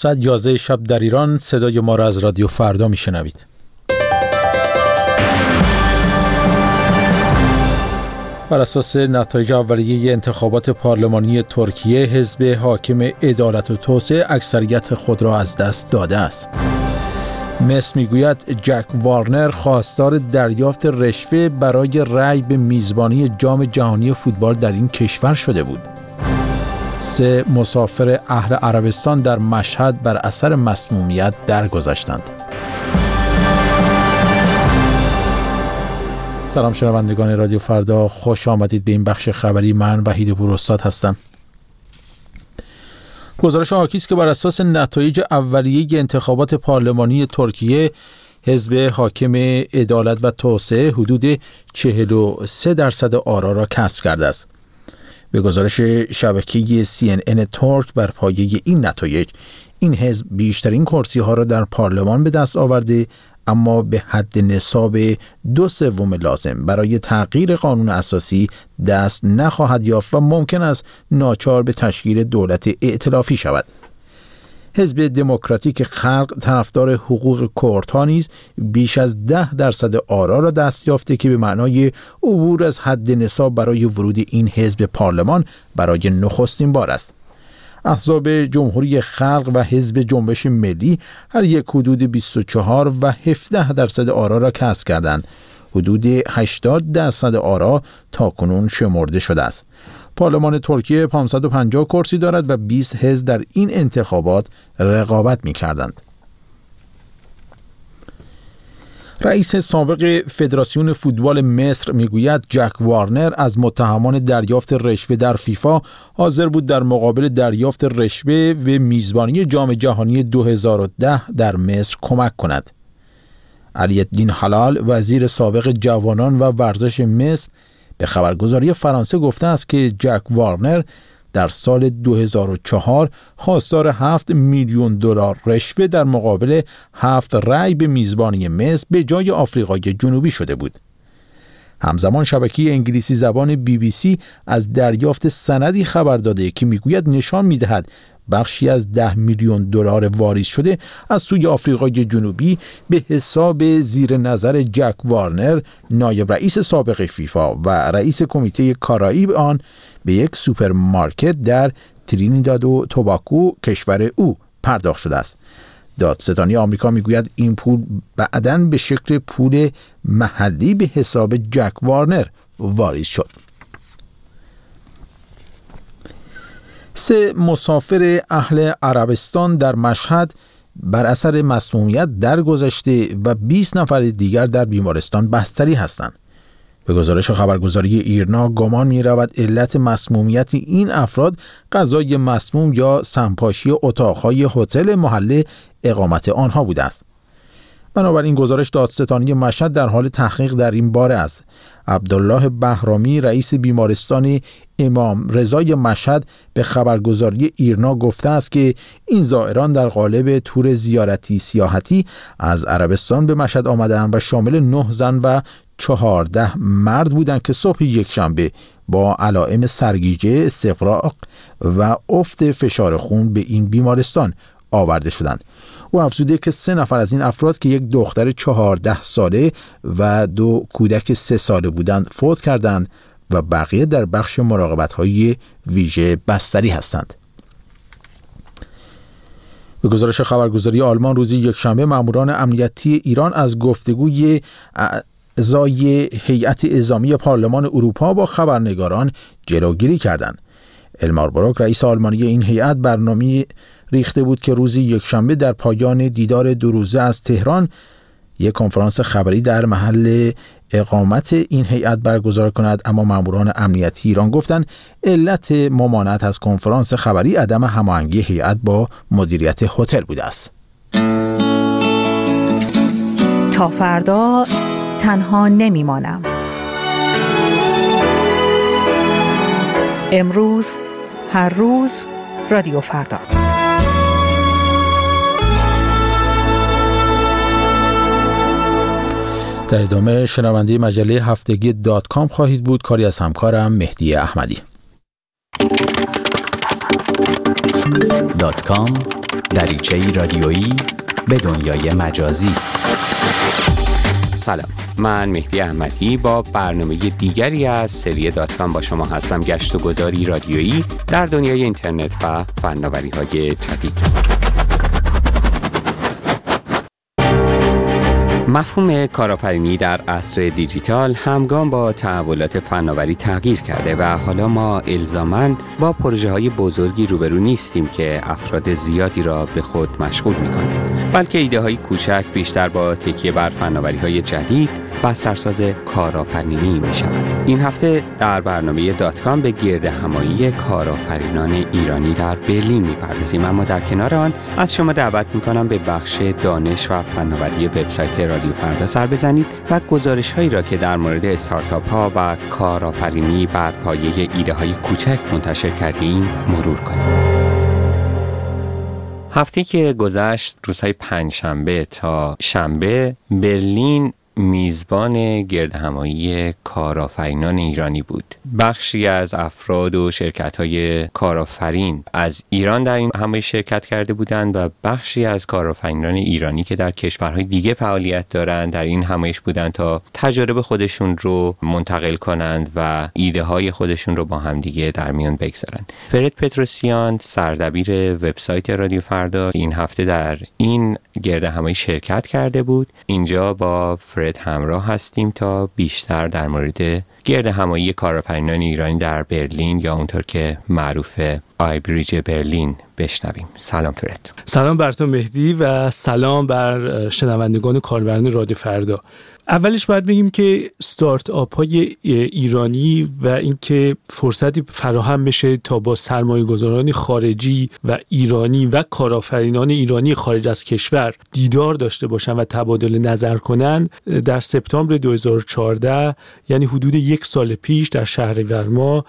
ساعت 11 شب در ایران صدای ما را از رادیو فردا میشنوید. بر اساس نتایج اولیه انتخابات پارلمانی ترکیه حزب حاکم عدالت و توسعه اکثریت خود را از دست داده است. مس می‌گوید جک وارنر خواستار دریافت رشوه برای رأی به میزبانی جام جهانی فوتبال در این کشور شده بود. سه مسافر اهل عربستان در مشهد بر اثر مسمومیت درگذشتند. سلام شنوندگان رادیو فردا خوش آمدید به این بخش خبری. من وحید پوراستاد هستم. گزارش حاکی است که بر اساس نتایج اولیه انتخابات پارلمانی ترکیه حزب حاکم عدالت و توسعه حدود 43 درصد آرا را کسب کرده است. به گزارش شبکه CNN ترک بر پایه این نتایج این حزب بیشترین کرسی ها را در پارلمان به دست آورده اما به حد نصاب دو سوم لازم برای تغییر قانون اساسی دست نخواهد یافت و ممکن است ناچار به تشکیل دولت ائتلافی شود. حزب دموکراتیک خلق طرفدار حقوق کردها نیز بیش از ده درصد آرا را دست یافته که به معنای عبور از حد نصاب برای ورود این حزب پارلمان برای نخستین بار است. احزاب جمهوری خلق و حزب جنبش ملی هر یک حدود 24 و 17 درصد آرا را کسب کردند. حدود 80 درصد آرا تا کنون شمرده شده است. پارلمان ترکیه 550 کرسی دارد و 20 حزب در این انتخابات رقابت می کردند. رئیس سابق فدراسیون فوتبال مصر می‌گوید جک وارنر از متهمان دریافت رشوه در فیفا حاضر بود در مقابل دریافت رشوه و میزبانی جام جهانی 2010 در مصر کمک کند. علی الدین حلال وزیر سابق جوانان و ورزش مصر به خبرگزاری فرانسه گفته است که جک وارنر در سال 2004 خواستار 7 میلیون دلار رشوه در مقابل هفت رأی به میزبانی مصر به جای آفریقای جنوبی شده بود. همزمان شبکه انگلیسی زبان بی بی سی از دریافت سندی خبر داده که می‌گوید نشان می‌دهد بخشی از ده میلیون دلار واریز شده از سوی آفریقای جنوبی به حساب زیر نظر جک وارنر نایب رئیس سابق فیفا و رئیس کمیته کارائیب آن به یک سوپرمارکت در ترینیداد و توباکو کشور او پرداخت شده است. دادستانی آمریکا می‌گوید این پول بعدا به شکل پول محلی به حساب جک وارنر واریز شد سه مسافر اهل عربستان در مشهد بر اثر مسمومیت درگذشته و 20 نفر دیگر در بیمارستان بستری هستند. به گزارش خبرگزاری ایرنا گمان می رود علت مسمومیت این افراد غذای مسموم یا سمپاشی اتاقهای هتل محله اقامت آنها بوده است. بنابراین گزارش دادستانی مشهد در حال تحقیق در این باره است. عبدالله بهرامی رئیس بیمارستان امام رضای مشهد به خبرگزاری ایرنا گفته است که این زائران در قالب تور زیارتی سیاحتی از عربستان به مشهد آمدند و شامل نه زن و چهارده مرد بودند که صبح یکشنبه با علائم سرگیجه، استفراغ و افت فشار خون به این بیمارستان آورده شدند. او افزوده که سه نفر از این افراد که یک دختر چهارده ساله و دو کودک سه ساله بودند فوت کردند و بقیه در بخش مراقبت های ویژه بستری هستند. به گزارش خبرگزاری آلمان روزی یکشنبه ماموران امنیتی ایران از گفتگوی اعضای هیئت اعزامی پارلمان اروپا با خبرنگاران جلوگیری کردند. المار بروک رئیس آلمانی این هیئت برنامه ریخته بود که روزی یکشنبه در پایان دیدار دو روزه از تهران یک کنفرانس خبری در محل اقامت این هیئت برگزار کند. اما ماموران امنیتی ایران گفتند علت ممانعت از کنفرانس خبری عدم هماهنگی هیئت با مدیریت هتل بوده است. تا فردا تنها نمیمانم. امروز هر روز رادیو فردا. در ادامه شنونده مجله هفتگی دات کام خواهید بود. کاری از همکارم مهدی احمدی. دات کام دریچه رادیویی به دنیای مجازی. سلام من مهدی احمدی با برنامه دیگری از سری داتکام با شما هستم. گشت و گذاری رادیویی در دنیای اینترنت و فناوری های جدید. مفهوم کارآفرینی در عصر دیجیتال همگام با تحولات فناوری تغییر کرده و حالا ما الزامن با پروژه های بزرگی روبرو نیستیم که افراد زیادی را به خود مشغول می بلکه ایده های کوچک بیشتر با تکیه بر فناوری های جدید بسترساز کارآفرینی می شود. این هفته در برنامه دات کام به گرد همایی کارآفرینان ایرانی در برلین می پردازیم اما در کنار آن از شما دعوت می کنم به بخش دانش و فناوری وبسایت رادیو فردا سر بزنید و گزارش هایی را که در مورد استارتاپ ها و کارآفرینی بر پایه ایده های کوچک منتشر کردیم مرور کنید. هفته که گذشت روزهای پنجشنبه تا شنبه برلین میزبان گرد همایی کارآفرینان ایرانی بود. بخشی از افراد و شرکت های کارآفرین از ایران در این همه شرکت کرده بودند و بخشی از کارآفرینان ایرانی که در کشورهای دیگه فعالیت دارند در این همایش بودند تا تجارب خودشون رو منتقل کنند و ایده های خودشون رو با همدیگه در میان بگذارند فرد پتروسیان سردبیر وبسایت رادیو فردا این هفته در این گرد همایی شرکت کرده بود. اینجا با فرد همراه هستیم تا بیشتر در مورد گرد همایی کارآفرینان ایرانی در برلین یا اونطور که معروف آیبریج برلین بشنویم. سلام فرد. سلام بر تو مهدی و سلام بر شنوندگان کاربران رادیو فردا. اولش باید بگیم که ستارت آپ های ایرانی و اینکه فرصتی فراهم بشه تا با سرمایه گذاران خارجی و ایرانی و کارآفرینان ایرانی خارج از کشور دیدار داشته باشن و تبادل نظر کنند در سپتامبر 2014 یعنی حدود یک سال پیش در شهر ورما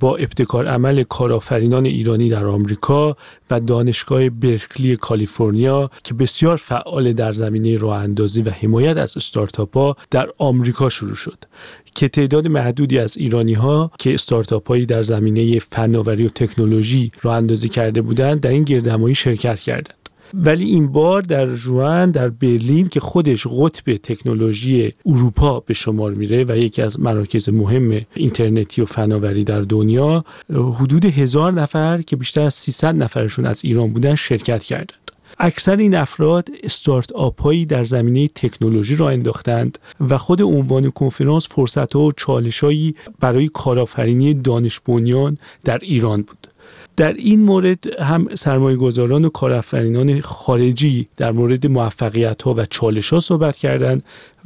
با ابتکار عمل کارآفرینان ایرانی در آمریکا و دانشگاه برکلی کالیفرنیا که بسیار فعال در زمینه راه اندازی و حمایت از استارتاپ در آمریکا شروع شد که تعداد محدودی از ایرانی ها که استارتاپ هایی در زمینه فناوری و تکنولوژی را اندازی کرده بودند در این گردهمایی شرکت کردند. ولی این بار در جوان در برلین که خودش قطب تکنولوژی اروپا به شمار میره و یکی از مراکز مهم اینترنتی و فناوری در دنیا حدود هزار نفر که بیشتر از 300 نفرشون از ایران بودن شرکت کردند اکثر این افراد استارت آپ هایی در زمینه تکنولوژی را انداختند و خود عنوان کنفرانس فرصت ها و چالش هایی برای کارآفرینی دانش بنیان در ایران بود. در این مورد هم سرمایه گذاران و کارآفرینان خارجی در مورد موفقیت ها و چالش ها صحبت کردند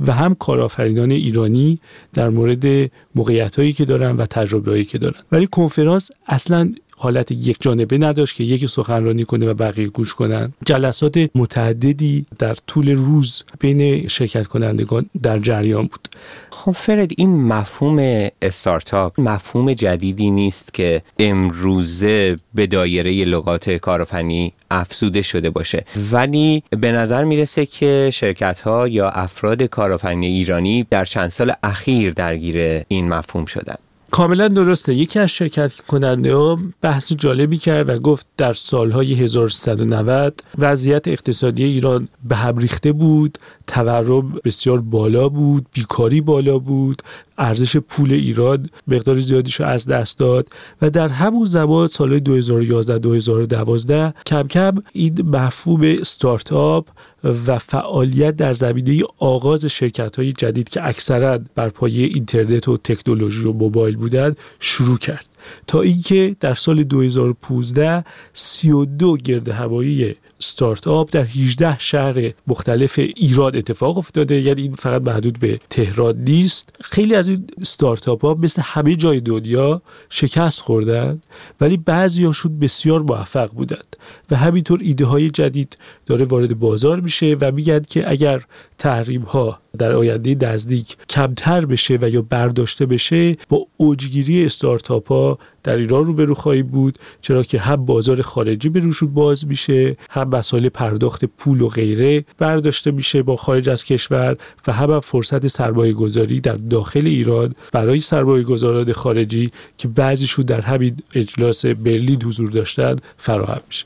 و هم کارآفرینان ایرانی در مورد موقعیت هایی که دارن و تجربه هایی که دارن. ولی کنفرانس اصلا حالت یک جانبه نداشت که یکی سخنرانی کنه و بقیه گوش کنن. جلسات متعددی در طول روز بین شرکت کنندگان در جریان بود. خب فرد این مفهوم استارتاپ مفهوم جدیدی نیست که امروزه به دایره لغات کارفنی افزوده شده باشه. ولی به نظر می‌رسه که شرکت ها یا افراد کارآفرینی ایرانی در چند سال اخیر درگیر این مفهوم شدن. کاملا درسته. یکی از شرکت کننده ها بحث جالبی کرد و گفت در سالهای 1390 وضعیت اقتصادی ایران به هم ریخته بود تورم بسیار بالا بود بیکاری بالا بود ارزش پول ایران مقدار زیادیشو از دست داد و در همون زمان سال 2011 2012 کم کم این مفهوم استارتاپ و فعالیت در زمینه آغاز شرکت های جدید که اکثرا بر پایه اینترنت و تکنولوژی و موبایل بودند شروع کرد. تا اینکه در سال 2015 32 گرد هوایی ستارتاپ در 18 شهر مختلف ایران اتفاق افتاده. یعنی فقط محدود به تهران نیست. خیلی از این ستارتاپ ها مثل همه جای دنیا شکست خوردن ولی بعضیاشون بسیار موفق بودند و همینطور ایده های جدید داره وارد بازار میشه و میگن که اگر تحریم ها در آینده نزدیک کمتر بشه و یا برداشته بشه با اوجگیری استارتاپ ها در ایران رو روبرو خواهی بود چرا که هم بازار خارجی به روشون باز میشه هم مسائل پرداخت پول و غیره برداشته میشه با خارج از کشور و هم فرصت سرمایه گذاری در داخل ایران برای سرمایه گذاران خارجی که بعضیشون در همین اجلاس برلین حضور داشتن فراهم میشه.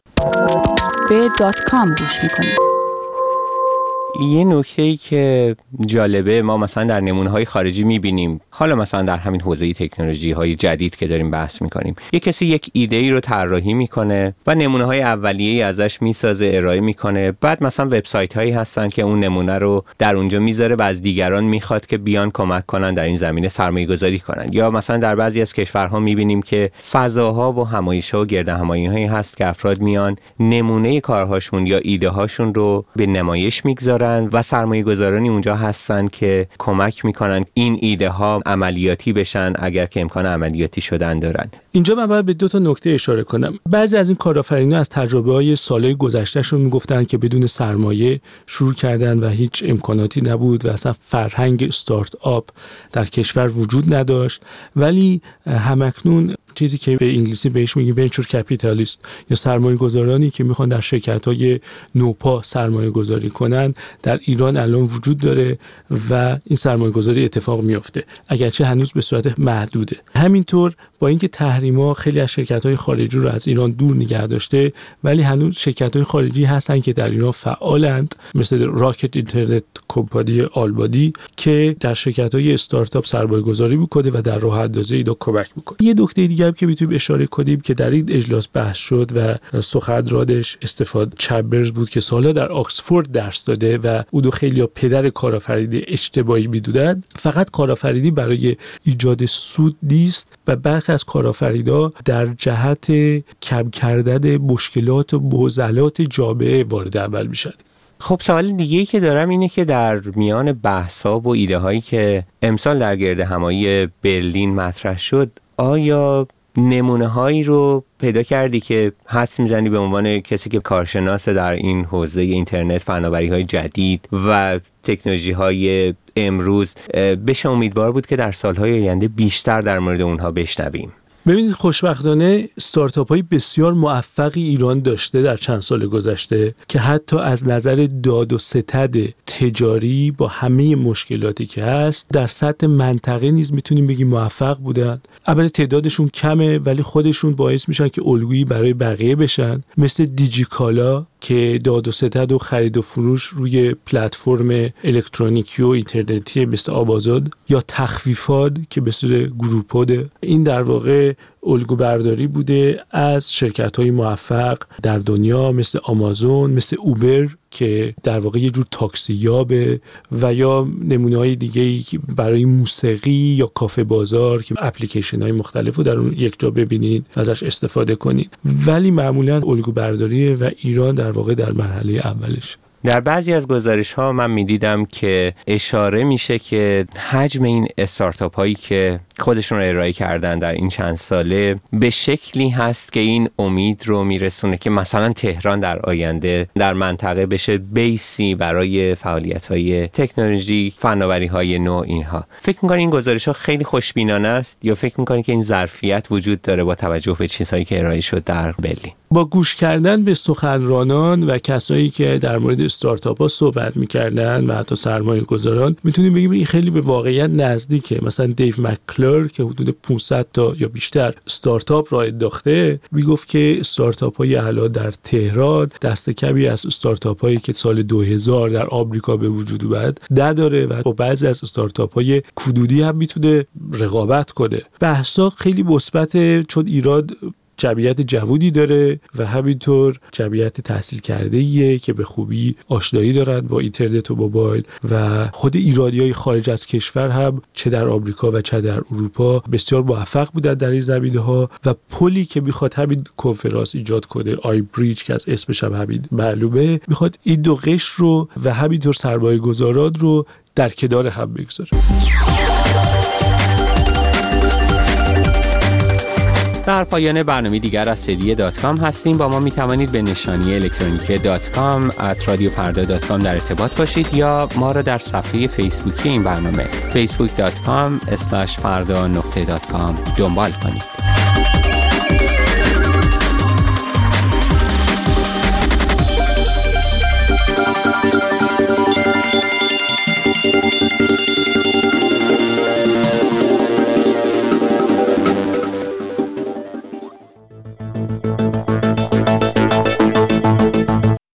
به دات کام گوش می‌کنید. یه نکته ای که جالبه ما مثلا در نمونه های خارجی می‌بینیم. حالا مثلا در همین حوزه تکنولوژی های جدید که داریم بحث می‌کنیم. یه کسی یک ایده ای رو طراحی می‌کنه و نمونه های اولیه ای ازش می‌سازه ارائه می‌کنه. بعد مثلا وبسایت هایی هستن که اون نمونه رو در اونجا می‌ذاره و از دیگران می‌خواد که بیان کمک کنن در این زمینه سرمایه گذاری کنن. یا مثلا در بعضی از کشورها می‌بینیم که فضاها و همایش ها و گرد همایی هایی هست که افراد میان نمونه کارهاشون یا ایده هاشون رو به نمایش می‌گذارن. و سرمایه گذارانی اونجا هستن که کمک می‌کنن این ایده ها عملیاتی بشن اگر که امکان عملیاتی شدن دارن. اینجا من باید به دو تا نکته اشاره کنم. بعضی از این کارآفرینان از تجربه های سالهای گذشتهشون می‌گفتن که بدون سرمایه شروع کردن و هیچ امکاناتی نبود و اصلا فرهنگ استارت آپ در کشور وجود نداشت. ولی همکنون چیزی که به انگلیسی بهش میگیم ونچر کپیتالیست یا سرمایه گذارانی که می‌خوان در شرکت های نوپا سرمایه گذاری کنن در ایران الان وجود داره و این سرمایه گذاری اتفاق میافته. اگرچه هنوز به صورت محدوده. همینطور با اینکه تحریما خیلی از شرکت های خارجی رو از ایران دور نگه داشته ولی هنوز شرکت های خارجی هستن که در ایران فعالند مثل راکت اینترنت کمپانی آلبادی که در شرکت های استارتاپ سرمایه گذاری می‌کنه و در راه اندازی اینا کمک می‌کنه یه نکته دیگه هم که می‌تونیم اشاره کنیم که در این اجلاس بحث شد و سخنرانش استفاده چمبرز بود که سالا در آکسفورد درس داده و او دو خیلی پدر کارآفرینی اجتماعی می‌دونن. فقط کارآفرینی برای ایجاد سود نیست و برخی از کارآفرینا در جهت کم کردن مشکلات و معضلات جامعه وارد عمل میشن. خب سوال دیگه ای که دارم اینه که در میان بحثا و ایده هایی که امسال در گرد همایی برلین مطرح شد آیا نمونه هایی رو پیدا کردی که حدس می‌زنی به عنوان کسی که کارشناس در این حوزه اینترنت فناوری های جدید و تکنولوژی های امروز بشه امیدوار بود که در سالهای آینده بیشتر در مورد اونها بشنویم. ببینید خوشبختانه ستارتاپ های بسیار موفقی ایران داشته در چند سال گذشته که حتی از نظر داد و ستد تجاری با همه مشکلاتی که هست در سطح منطقه نیز می‌تونیم بگیم موفق بودن. اول تعدادشون کمه ولی خودشون باعث میشن که الگویی برای بقیه بشن. مثل دیجیکالا که داد و ستد و خرید و فروش روی پلتفرم الکترونیکی و اینترنتی مثل آبازاد یا تخفیفات که به صورت گروپوده این در واقع الگو برداری بوده از شرکت های موفق در دنیا مثل آمازون مثل اوبر که در واقع یه جور تاکسی یابه و یا نمونه های دیگه برای موسیقی یا کافه بازار که اپلیکیشن های مختلف رو در اون یک جا ببینید ازش استفاده کنید. ولی معمولا الگو برداری و ایران در واقع در مرحله اولش. در بعضی از گزارش ها من می‌دیدم که اشاره میشه که حجم این استارتاپ هایی که خودشون رو ارائه کردن در این چند ساله به شکلی هست که این امید رو میرسونه که مثلا تهران در آینده در منطقه بشه بیسی برای فعالیت های تکنولوژی فناوری های نو اینها. فکر می‌کنی این گزارش ها خیلی خوشبینانه است یا فکر می‌کنی که این ظرفیت وجود داره با توجه به چیزهایی که ارائه شد در برلین؟ با گوش کردن به سخنرانان و کسایی که در مورد استارتاپ ها صحبت می‌کردن و حتی سرمایه گذاران می‌تونیم بگیم این خیلی به واقعیت نزدیکه. مثلا دیو که حدود 500 تا یا بیشتر استارتاپ را انداخته می‌گفت که استارتاپ های حالا در تهران دست کمی از استارتاپ هایی که سال 2000 در آمریکا به وجود اومد نداره و با بعضی از استارتاپ های کدودی هم می‌تونه رقابت کنه. بحثا خیلی مثبت چون ایران جمعیت جوودی داره و همینطور جمعیت تحصیل کرده ایه که به خوبی آشنایی دارند با اینترنت و موبایل و خود ایرانی های خارج از کشور هم چه در آمریکا و چه در اروپا بسیار موفق بودن در این زمینه ها و پلی که می‌خواد همین کنفرانس ایجاد کنه آی بریج که از اسمش هم همین معلومه می‌خواد این دو قشر رو و همینطور سرمایه گذاران رو در کنار هم بگذاره. در پایان برنامه دیگر از سری دات کام هستیم. با ما می توانید به نشانی الکترونیکی دات کام at رادیو فردا dot com در ارتباط باشید یا ما را در صفحه فیسبوکی این برنامه facebook.com فردا نقطه دات کام دنبال کنید.